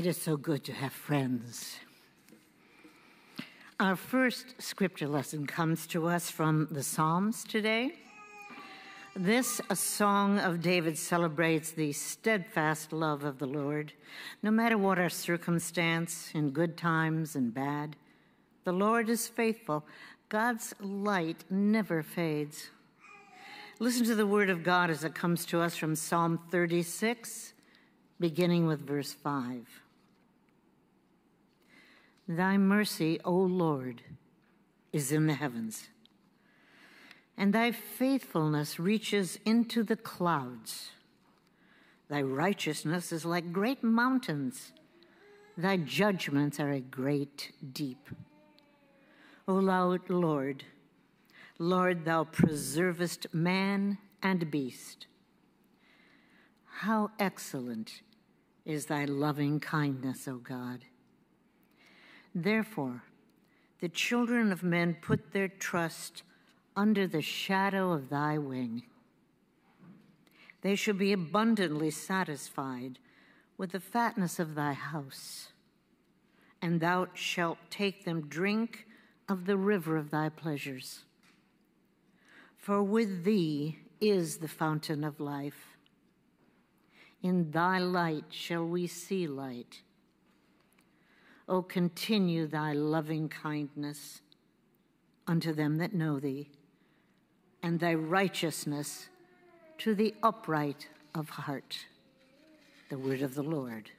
It is so good to have friends. Our first scripture lesson comes to us from the Psalms today. This, a song of David, celebrates the steadfast love of the Lord. No matter what our circumstance, in good times and bad, the Lord is faithful. God's light never fades. Listen to the word of God as it comes to us from Psalm 36 beginning with verse 5. Thy mercy, O Lord, is in the heavens, and thy faithfulness reaches into the clouds. Thy righteousness is like great mountains, thy judgments are a great deep. O Lord, Lord, thou preservest man and beast. How excellent is thy loving kindness, O God. Therefore, the children of men put their trust under the shadow of thy wing. They shall be abundantly satisfied with the fatness of thy house, and thou shalt take them drink of the river of thy pleasures. For with thee is the fountain of life in thy light shall we see light. O continue thy loving kindness unto them that know thee, and thy righteousness to the upright of heart. The word of the Lord.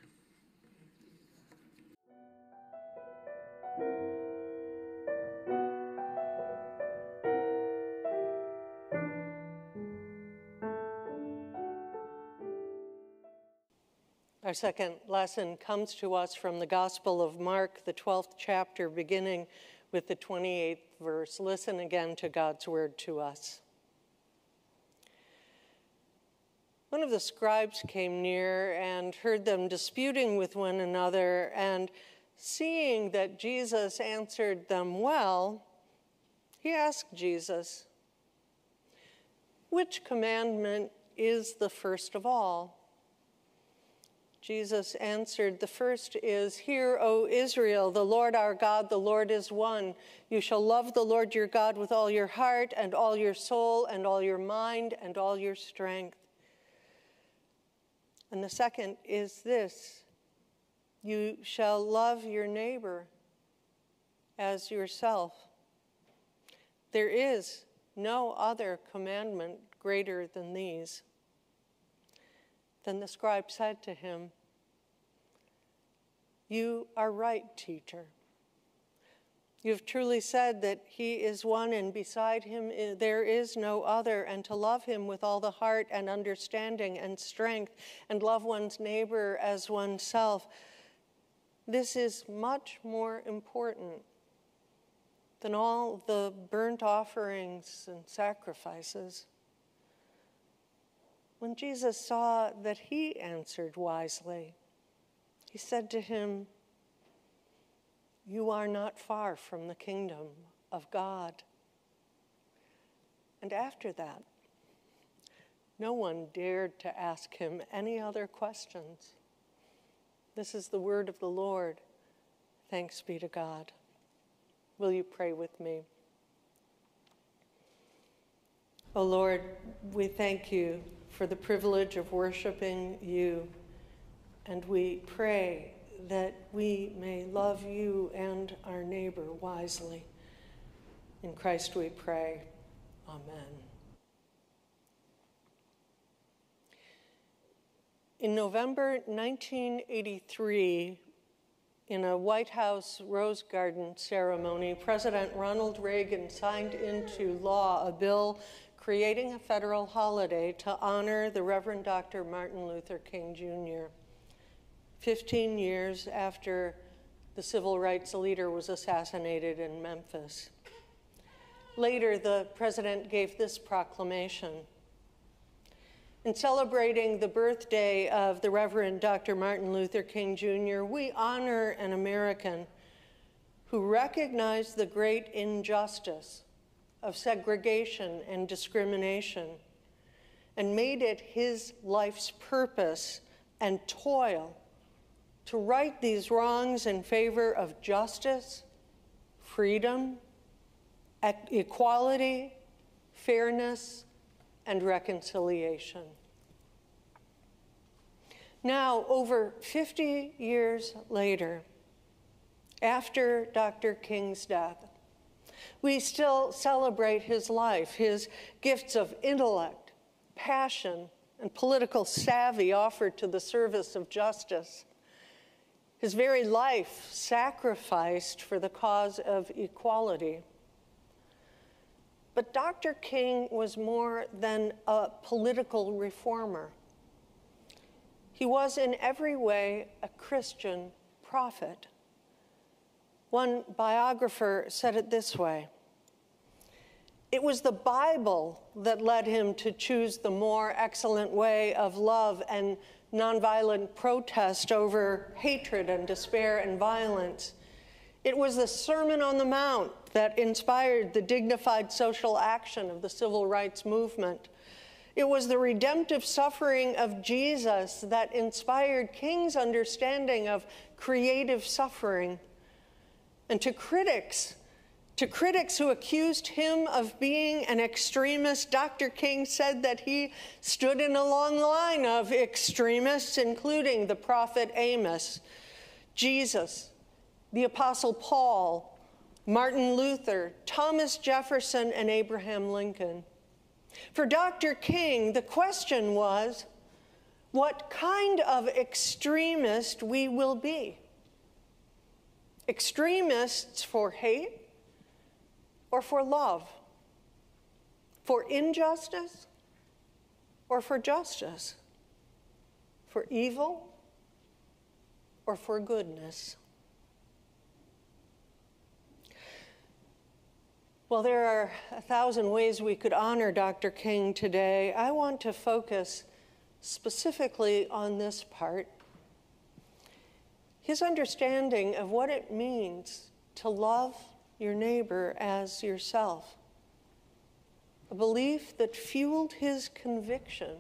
Our second lesson comes to us from the Gospel of Mark, the 12th chapter, beginning with the 28th verse. Listen again to God's word to us. One of the scribes came near and heard them disputing with one another, and seeing that Jesus answered them well, he asked Jesus, Which commandment is the first of all? Jesus answered, The first is, Hear, O Israel, the Lord our God, the Lord is one. You shall love the Lord your God with all your heart and all your soul and all your mind and all your strength. And the second is this You shall love your neighbor as yourself. There is no other commandment greater than these. Then the scribe said to him, You are right, teacher. You have truly said that he is one, and beside him eh, there is no other, and to love him with all the heart and understanding and strength, and love one's neighbor as oneself. This is much more important than all the burnt offerings and sacrifices. When Jesus saw that he answered wisely, he said to him, You are not far from the kingdom of God. And after that, no one dared to ask him any other questions. This is the word of the Lord. Thanks be to God. Will you pray with me? O oh Lord, we thank you for the privilege of worshiping you. And we pray that we may love you and our neighbor wisely. In Christ we pray. Amen. In November 1983, in a White House Rose Garden ceremony, President Ronald Reagan signed into law a bill creating a federal holiday to honor the Reverend Dr. Martin Luther King Jr. 15 years after the civil rights leader was assassinated in Memphis. Later, the president gave this proclamation. In celebrating the birthday of the Reverend Dr. Martin Luther King Jr., we honor an American who recognized the great injustice of segregation and discrimination and made it his life's purpose and toil to right these wrongs in favor of justice, freedom, equality, fairness, and reconciliation. Now, over 50 years later, after Dr. King's death, we still celebrate his life, his gifts of intellect, passion, and political savvy offered to the service of justice. His very life sacrificed for the cause of equality. But Dr. King was more than a political reformer. He was in every way a Christian prophet. One biographer said it this way It was the Bible that led him to choose the more excellent way of love and nonviolent protest over hatred and despair and violence. It was the Sermon on the Mount that inspired the dignified social action of the civil rights movement. It was the redemptive suffering of Jesus that inspired King's understanding of creative suffering. And to critics, to critics who accused him of being an extremist, Dr. King said that he stood in a long line of extremists, including the prophet Amos, Jesus, the apostle Paul, Martin Luther, Thomas Jefferson, and Abraham Lincoln. For Dr. King, the question was what kind of extremist we will be. Extremists for hate or for love? For injustice or for justice? For evil or for goodness? Well, there are a thousand ways we could honor Dr. King today. I want to focus specifically on this part his understanding of what it means to love your neighbor as yourself, a belief that fueled his conviction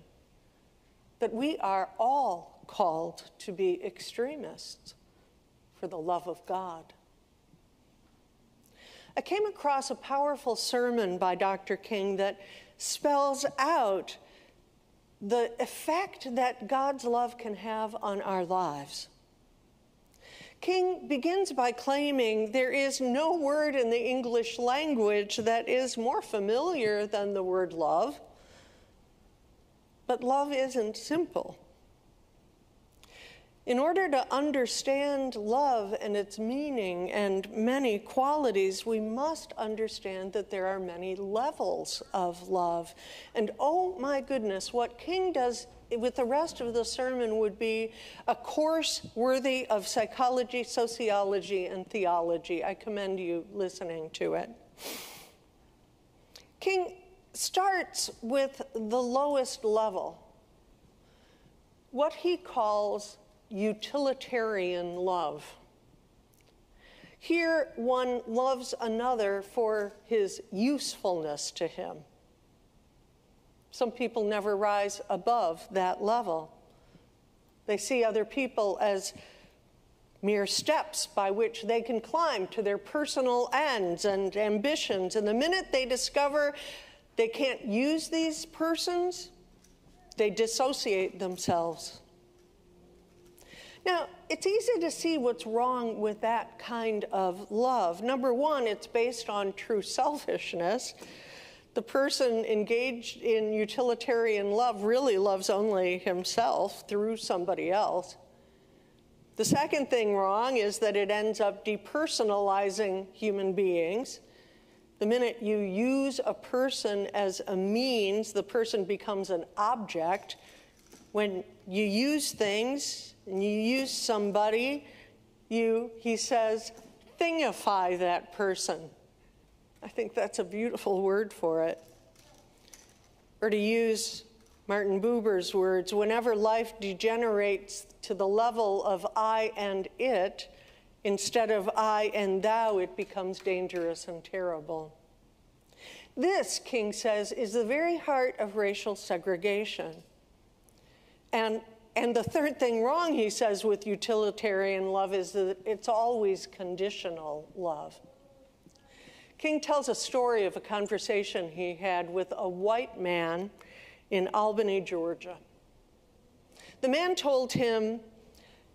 that we are all called to be extremists for the love of God. I came across a powerful sermon by Dr. King that spells out the effect that God's love can have on our lives. King begins by claiming there is no word in the English language that is more familiar than the word love. But love isn't simple. In order to understand love and its meaning and many qualities, we must understand that there are many levels of love. And oh my goodness, what King does with the rest of the sermon would be a course worthy of psychology, sociology, and theology. I commend you listening to it. King starts with the lowest level, what he calls utilitarian love. Here, one loves another for his usefulness to him. Some people never rise above that level. They see other people as mere steps by which they can climb to their personal ends and ambitions. And the minute they discover they can't use these persons, they dissociate themselves. Now, it's easy to see what's wrong with that kind of love. Number one, it's based on true selfishness. The person engaged in utilitarian love really loves only himself through somebody else. The second thing wrong is that it ends up depersonalizing human beings. The minute you use a person as a means, the person becomes an object. When you use things, and you use somebody, you, he says, thingify that person. I think that's a beautiful word for it. Or to use Martin Buber's words, whenever life degenerates to the level of I and it, instead of I and thou, it becomes dangerous and terrible. This, King says, is the very heart of racial segregation. And and the third thing wrong, he says, with utilitarian love is that it's always conditional love. King tells a story of a conversation he had with a white man in Albany, Georgia. The man told him,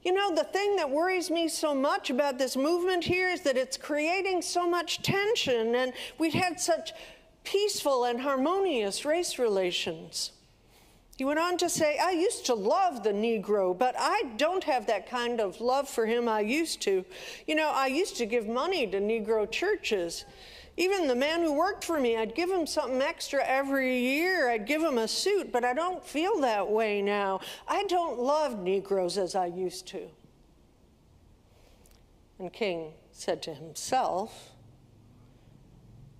You know, the thing that worries me so much about this movement here is that it's creating so much tension, and we've had such peaceful and harmonious race relations. He went on to say, I used to love the Negro, but I don't have that kind of love for him I used to. You know, I used to give money to Negro churches. Even the man who worked for me, I'd give him something extra every year. I'd give him a suit, but I don't feel that way now. I don't love Negroes as I used to. And King said to himself,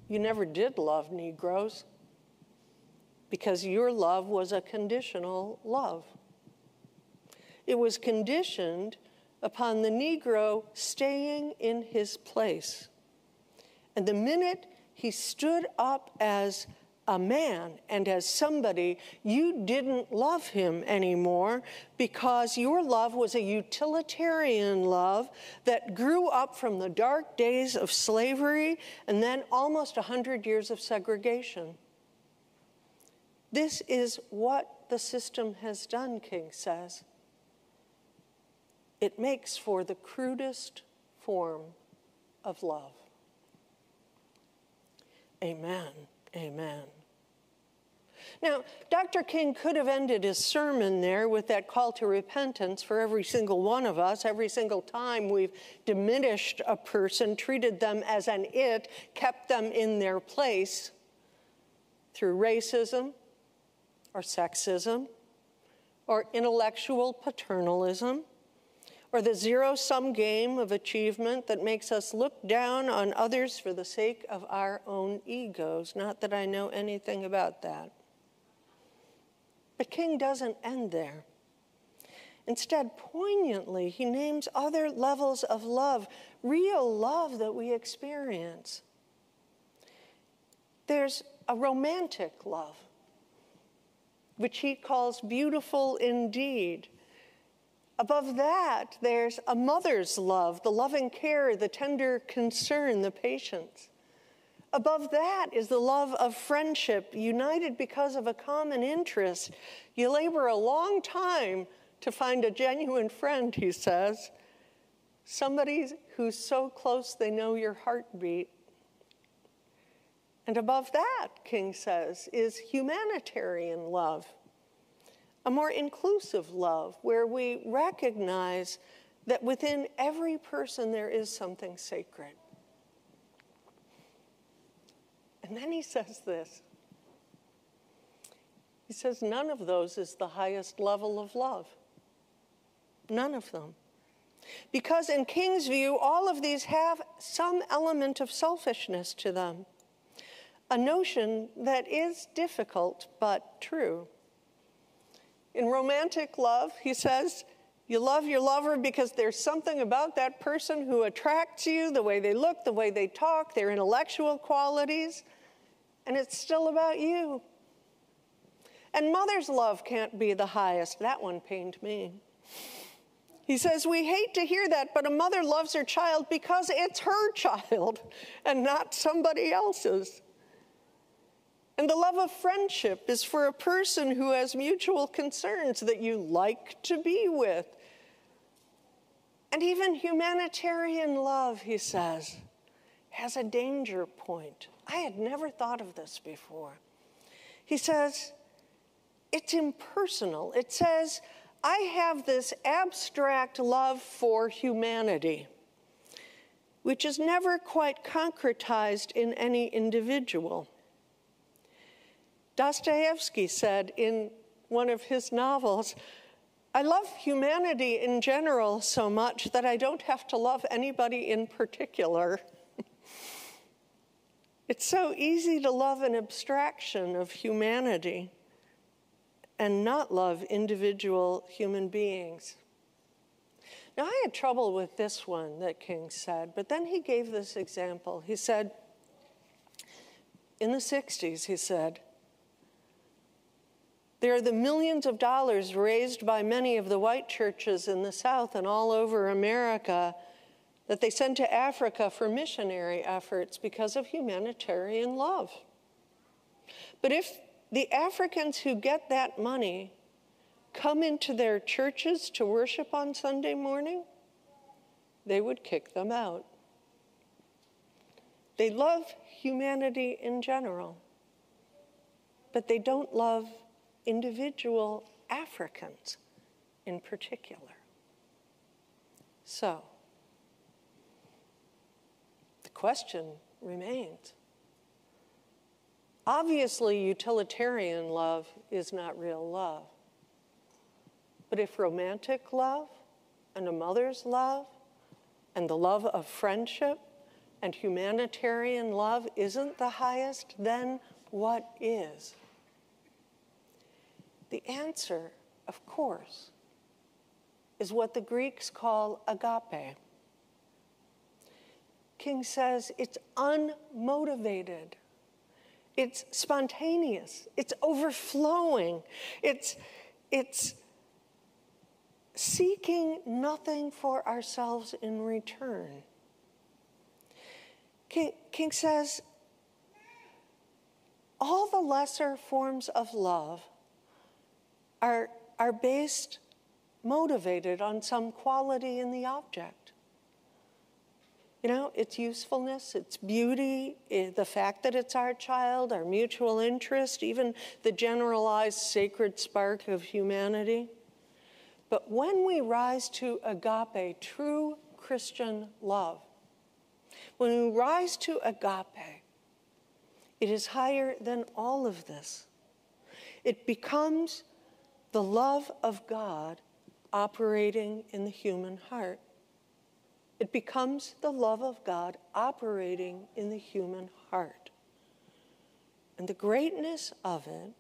You never did love Negroes because your love was a conditional love. It was conditioned upon the Negro staying in his place. And the minute he stood up as a man and as somebody, you didn't love him anymore because your love was a utilitarian love that grew up from the dark days of slavery and then almost 100 years of segregation. This is what the system has done, King says. It makes for the crudest form of love. Amen. Amen. Now, Dr. King could have ended his sermon there with that call to repentance for every single one of us. Every single time we've diminished a person, treated them as an it, kept them in their place through racism or sexism or intellectual paternalism or the zero sum game of achievement that makes us look down on others for the sake of our own egos. Not that I know anything about that. But King doesn't end there. Instead, poignantly, he names other levels of love, real love that we experience. There's a romantic love, which he calls beautiful indeed. Above that, there's a mother's love, the loving care, the tender concern, the patience. Above that is the love of friendship, united because of a common interest. You labor a long time to find a genuine friend, he says. Somebody who's so close they know your heartbeat. And above that, King says, is humanitarian love a more inclusive love where we recognize that within every person there is something sacred. And then he says this he says, none of those is the highest level of love. None of them. Because, in King's view, all of these have some element of selfishness to them, a notion that is difficult but true. In romantic love, he says, you love your lover because there's something about that person who attracts you, the way they look, the way they talk, their intellectual qualities, and it's still about you. And mother's love can't be the highest. That one pained me. He says, We hate to hear that, but a mother loves her child because it's her child and not somebody else's. And the love of friendship is for a person who has mutual concerns that you like to be with. And even humanitarian love, he says, has a danger point. I had never thought of this before. He says, it's impersonal. It says, I have this abstract love for humanity, which is never quite concretized in any individual. Dostoevsky said in one of his novels, I love humanity in general so much that I don't have to love anybody in particular. it's so easy to love an abstraction of humanity and not love individual human beings. Now, I had trouble with this one that King said, but then he gave this example. He said, in the 60s, he said, There are the millions of dollars raised by many of the white churches in the South and all over America that they send to Africa for missionary efforts because of humanitarian love. But if the Africans who get that money come into their churches to worship on Sunday morning, they would kick them out. They love humanity in general, but they don't love individual Africans in particular. So, the question remains. Obviously, utilitarian love is not real love. But if romantic love and a mother's love and the love of friendship and humanitarian love isn't the highest, then what is? The answer, of course, is what the Greeks call agape. King says it's unmotivated, it's spontaneous, it's overflowing, it's, it's seeking nothing for ourselves in return. King, King says all the lesser forms of love are, are based, motivated on some quality in the object. You know, its usefulness, its beauty, eh, the fact that it's our child, our mutual interest, even the generalized sacred spark of humanity. But when we rise to agape, true Christian love, when we rise to agape, it is higher than all of this. It becomes the love of God operating in the human heart. It becomes the love of God operating in the human heart. And the greatness of it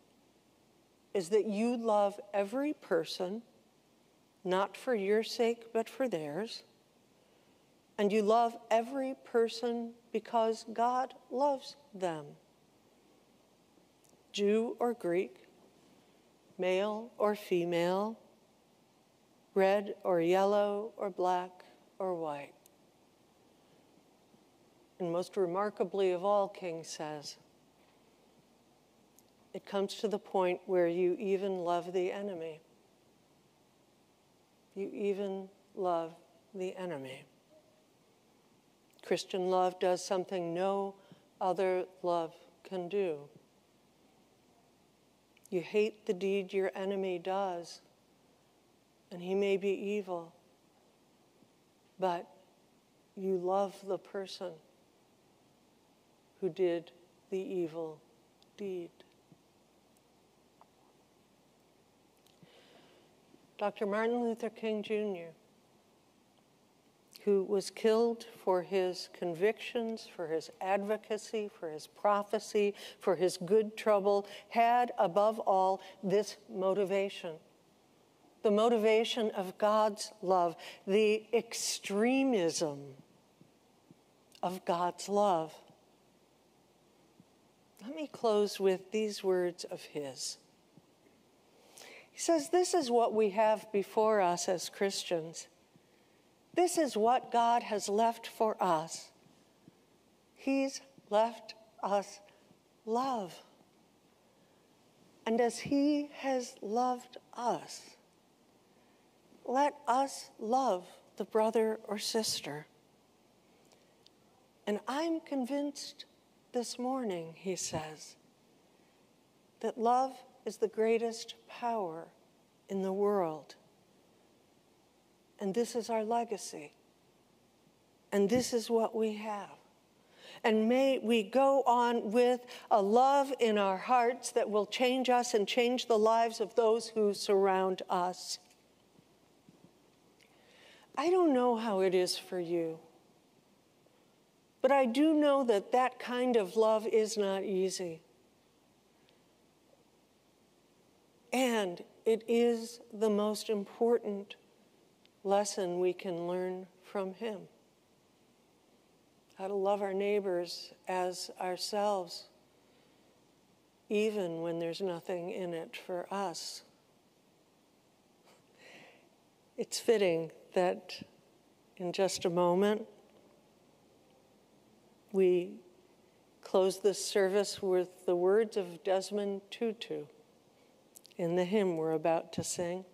is that you love every person, not for your sake, but for theirs. And you love every person because God loves them. Jew or Greek, male or female, red or yellow or black or white. And most remarkably of all, King says, it comes to the point where you even love the enemy. You even love the enemy. Christian love does something no other love can do. You hate the deed your enemy does, and he may be evil, but you love the person who did the evil deed. Dr. Martin Luther King Jr who was killed for his convictions, for his advocacy, for his prophecy, for his good trouble, had above all this motivation the motivation of God's love, the extremism of God's love. Let me close with these words of his. He says, This is what we have before us as Christians. This is what God has left for us. He's left us love. And as He has loved us, let us love the brother or sister. And I'm convinced this morning, he says, that love is the greatest power in the world. And this is our legacy. And this is what we have. And may we go on with a love in our hearts that will change us and change the lives of those who surround us. I don't know how it is for you, but I do know that that kind of love is not easy. And it is the most important lesson we can learn from him. How to love our neighbors as ourselves. even when there's nothing in it for us. It's fitting that in just a moment we close this service with the words of Desmond Tutu in the hymn we're about to sing.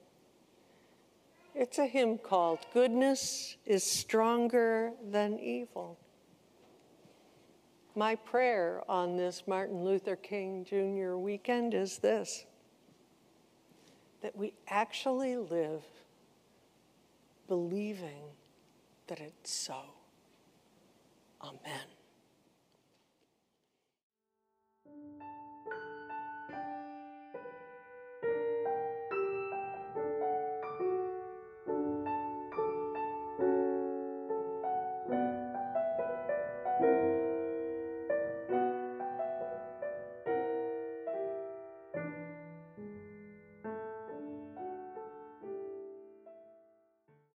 It's a hymn called Goodness is Stronger Than Evil. My prayer on this Martin Luther King Jr. weekend is this that we actually live believing that it's so. Amen.